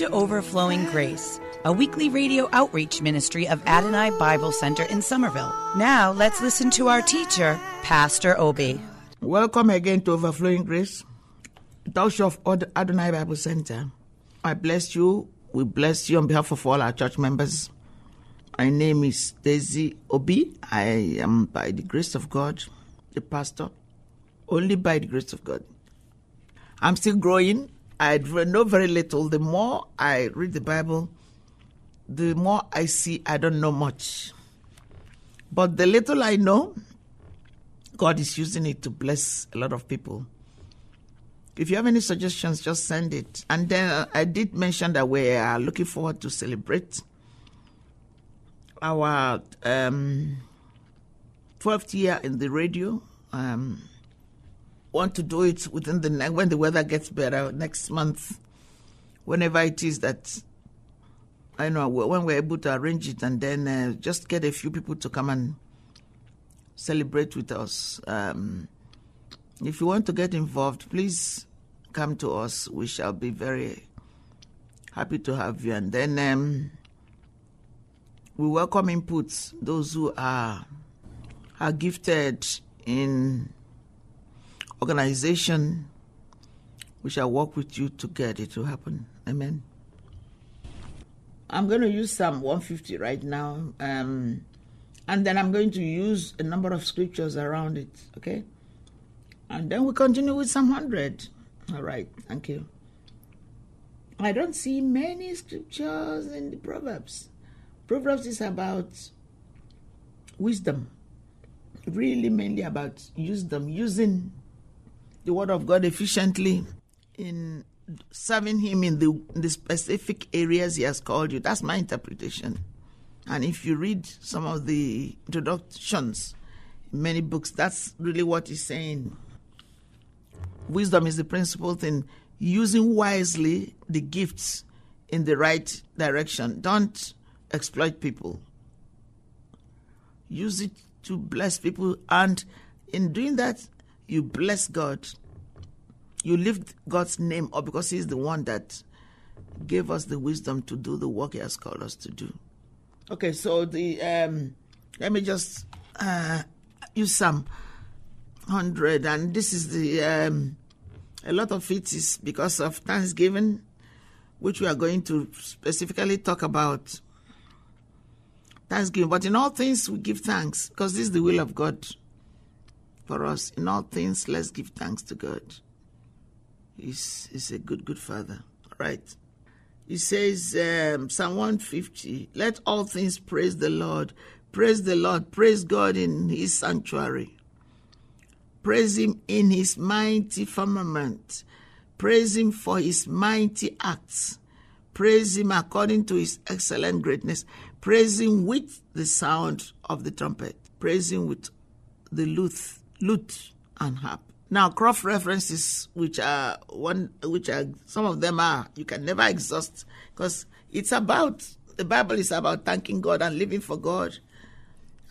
to Overflowing Grace, a weekly radio outreach ministry of Adonai Bible Center in Somerville. Now let's listen to our teacher, Pastor Obi. Welcome again to Overflowing Grace, Church of Adonai Bible Center. I bless you. We bless you on behalf of all our church members. My name is Daisy Obi. I am, by the grace of God, the pastor. Only by the grace of God. I'm still growing. I know very little. The more I read the Bible, the more I see I don't know much. But the little I know, God is using it to bless a lot of people. If you have any suggestions, just send it. And then uh, I did mention that we are looking forward to celebrate our um, 12th year in the radio. Um, want to do it within the when the weather gets better next month, whenever it is that I know when we're able to arrange it, and then uh, just get a few people to come and celebrate with us. Um, if you want to get involved, please come to us. We shall be very happy to have you. And then um, we welcome inputs. Those who are are gifted in organization, we shall work with you to get it to happen. Amen. I'm going to use Psalm 150 right now. Um, and then I'm going to use a number of scriptures around it, okay? And then we continue with Psalm 100. All right, thank you. I don't see many scriptures in the Proverbs. Proverbs is about wisdom, really mainly about wisdom, using the word of God efficiently in serving Him in the, in the specific areas He has called you. That's my interpretation. And if you read some of the introductions in many books, that's really what he's saying. Wisdom is the principal thing. Using wisely the gifts in the right direction. Don't exploit people. Use it to bless people, and in doing that, you bless God. You lift God's name up because He's the one that gave us the wisdom to do the work He has called us to do. Okay, so the um, let me just uh, use Psalm hundred, and this is the um, a lot of it is because of Thanksgiving, which we are going to specifically talk about. Thanksgiving, but in all things we give thanks because this is the will of God for us. In all things, let's give thanks to God. He's, he's a good, good Father. All right. He says, um, Psalm 150, let all things praise the Lord. Praise the Lord. Praise God in his sanctuary. Praise him in his mighty firmament. Praise him for his mighty acts. Praise him according to his excellent greatness. Praise him with the sound of the trumpet. Praise him with the lute, lute and harp. Now, cross references, which are one, which are some of them are you can never exhaust because it's about the Bible is about thanking God and living for God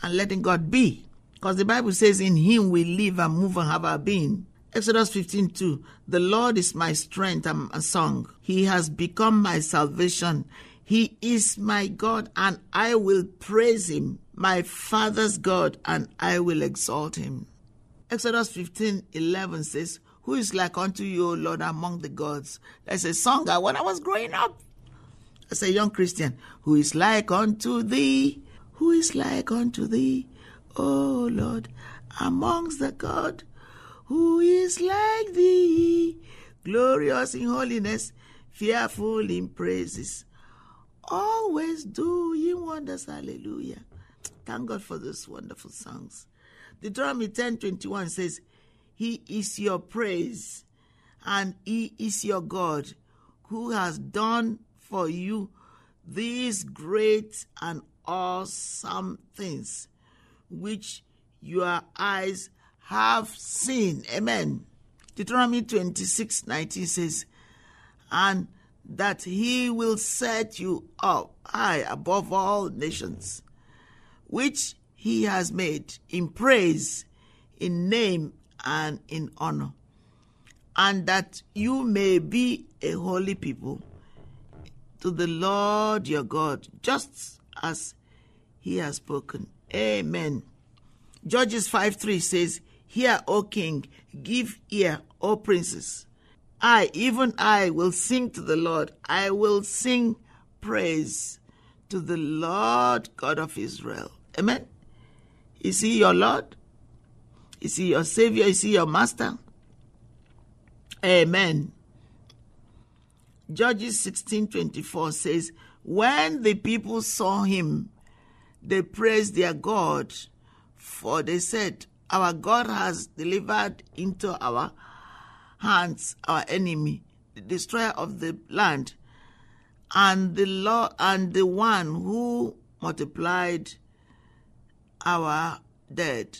and letting God be. Because the Bible says, "In Him we live and move and have our being." Exodus 15 2. The Lord is my strength and a song. He has become my salvation. He is my God, and I will praise Him, my Father's God, and I will exalt Him. Exodus 15 11 says, Who is like unto you, O Lord, among the gods? That's a song I when I was growing up as a young Christian. Who is like unto thee? Who is like unto thee, O Lord, amongst the God? Who is like thee? Glorious in holiness, fearful in praises, always doing wonders. Hallelujah. Thank God for those wonderful songs. Deuteronomy 10 21 says, He is your praise, and He is your God, who has done for you these great and awesome things, which your eyes have seen. Amen. Deuteronomy 26 19 says, And that he will set you up high above all nations, which he has made in praise, in name, and in honor, and that you may be a holy people to the Lord your God, just as he has spoken. Amen. Judges 5 3 says, Hear, O king, give ear, O princes. I, even I, will sing to the Lord. I will sing praise to the Lord God of Israel. Amen. Is he your Lord? Is he your Savior? Is he your Master? Amen. Judges 16:24 says, "When the people saw him, they praised their God, for they said, Our God has delivered into our hands our enemy, the destroyer of the land, and the Lord and the one who multiplied our dead.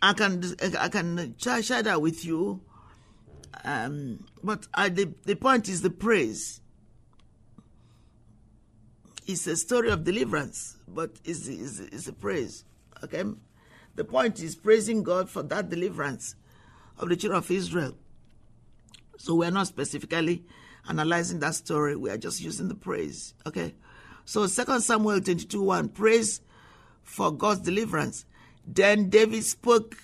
I can I can share that with you, um, but I, the the point is the praise. It's a story of deliverance, but it's it's, it's a praise. Okay, the point is praising God for that deliverance of the children of Israel. So we're not specifically analyzing that story. We are just using the praise. Okay. So Second Samuel 22 1, praise for God's deliverance. Then David spoke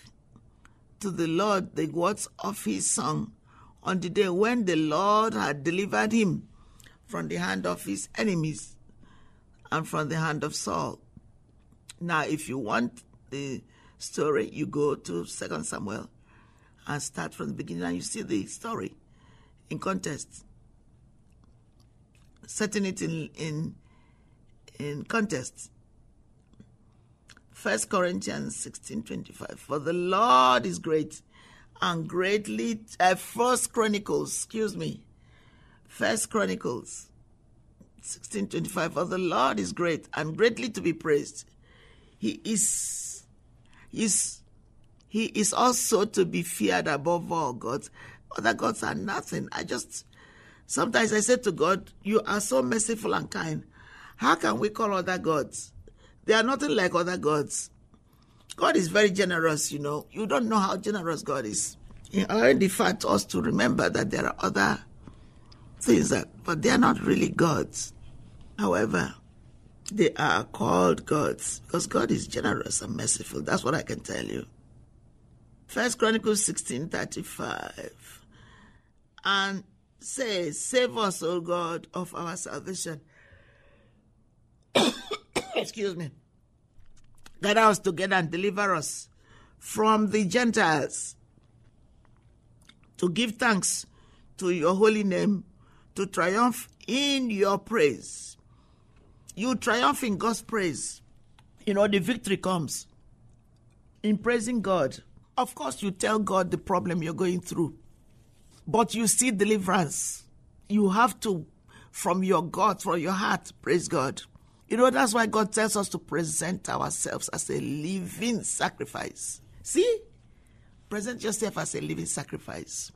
to the Lord the words of his song on the day when the Lord had delivered him from the hand of his enemies and from the hand of Saul. Now, if you want the story, you go to Second Samuel and start from the beginning and you see the story in context. Setting it in in in contests. First Corinthians sixteen twenty five. For the Lord is great and greatly uh, First Chronicles, excuse me. First Chronicles sixteen twenty five. For the Lord is great and greatly to be praised. He is is he is also to be feared above all gods. Other gods are nothing. I just sometimes I say to God, You are so merciful and kind. How can we call other gods? They are nothing like other gods. God is very generous, you know. You don't know how generous God is. He already taught us to remember that there are other things that, but they are not really gods. However, they are called gods because God is generous and merciful. That's what I can tell you. First Chronicles sixteen thirty five, and say, "Save us, O God, of our salvation." Excuse me. Gather us together and deliver us from the Gentiles. To give thanks to your holy name, to triumph in your praise. You triumph in God's praise. You know, the victory comes in praising God. Of course, you tell God the problem you're going through, but you see deliverance. You have to, from your God, from your heart, praise God. You know, that's why God tells us to present ourselves as a living sacrifice. See? Present yourself as a living sacrifice,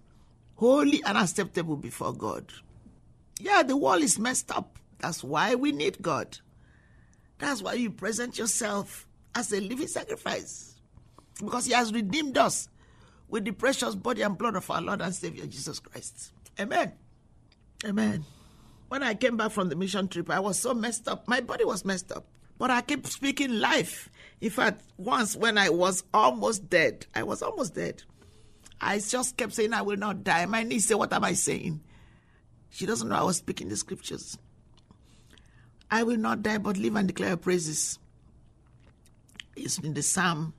holy and acceptable before God. Yeah, the world is messed up. That's why we need God. That's why you present yourself as a living sacrifice. Because He has redeemed us with the precious body and blood of our Lord and Savior Jesus Christ. Amen. Amen. When I came back from the mission trip, I was so messed up. My body was messed up. But I kept speaking life. In fact, once when I was almost dead, I was almost dead. I just kept saying, I will not die. My niece said, What am I saying? She doesn't know I was speaking the scriptures. I will not die, but live and declare praises. It's in the Psalm.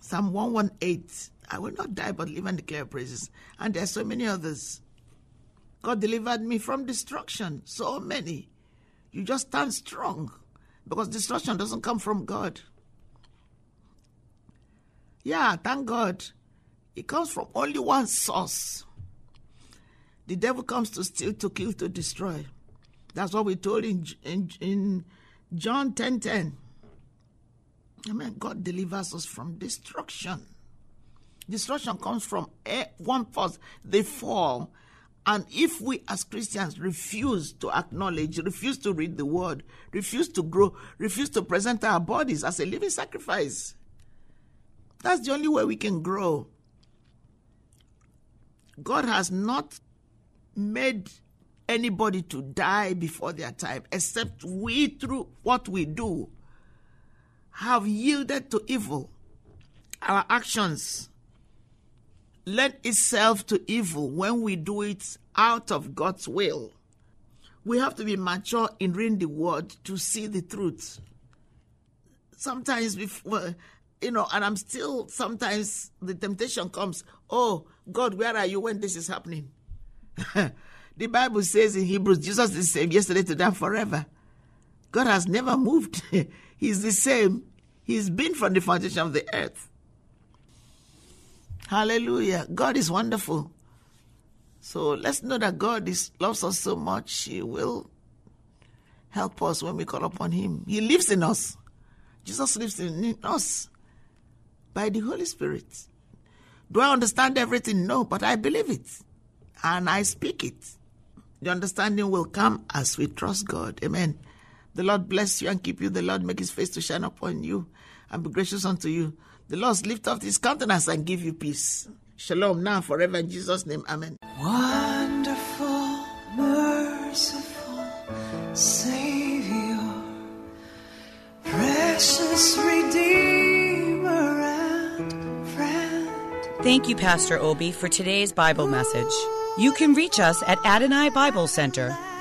Psalm 118. I will not die but live and declare praises. And there are so many others. God delivered me from destruction. So many. You just stand strong because destruction doesn't come from God. Yeah, thank God. It comes from only one source. The devil comes to steal, to kill, to destroy. That's what we told in, in, in John 10 10. Amen. God delivers us from destruction. Destruction comes from one force, the fall. And if we as Christians refuse to acknowledge, refuse to read the word, refuse to grow, refuse to present our bodies as a living sacrifice, that's the only way we can grow. God has not made anybody to die before their time, except we, through what we do, have yielded to evil. Our actions lend itself to evil when we do it out of God's will. We have to be mature in reading the word to see the truth. Sometimes before you know, and I'm still sometimes the temptation comes, oh God, where are you when this is happening? the Bible says in Hebrews, Jesus is the same yesterday, today, and forever. God has never moved. He's the same. He's been from the foundation of the earth. Hallelujah. God is wonderful. So let's know that God is, loves us so much. He will help us when we call upon Him. He lives in us. Jesus lives in us by the Holy Spirit. Do I understand everything? No, but I believe it and I speak it. The understanding will come as we trust God. Amen. The Lord bless you and keep you. The Lord make his face to shine upon you and be gracious unto you. The Lord lift up his countenance and give you peace. Shalom now forever in Jesus' name. Amen. Wonderful, merciful Savior, precious Redeemer and friend. Thank you, Pastor Obi, for today's Bible message. You can reach us at Adonai Bible Center,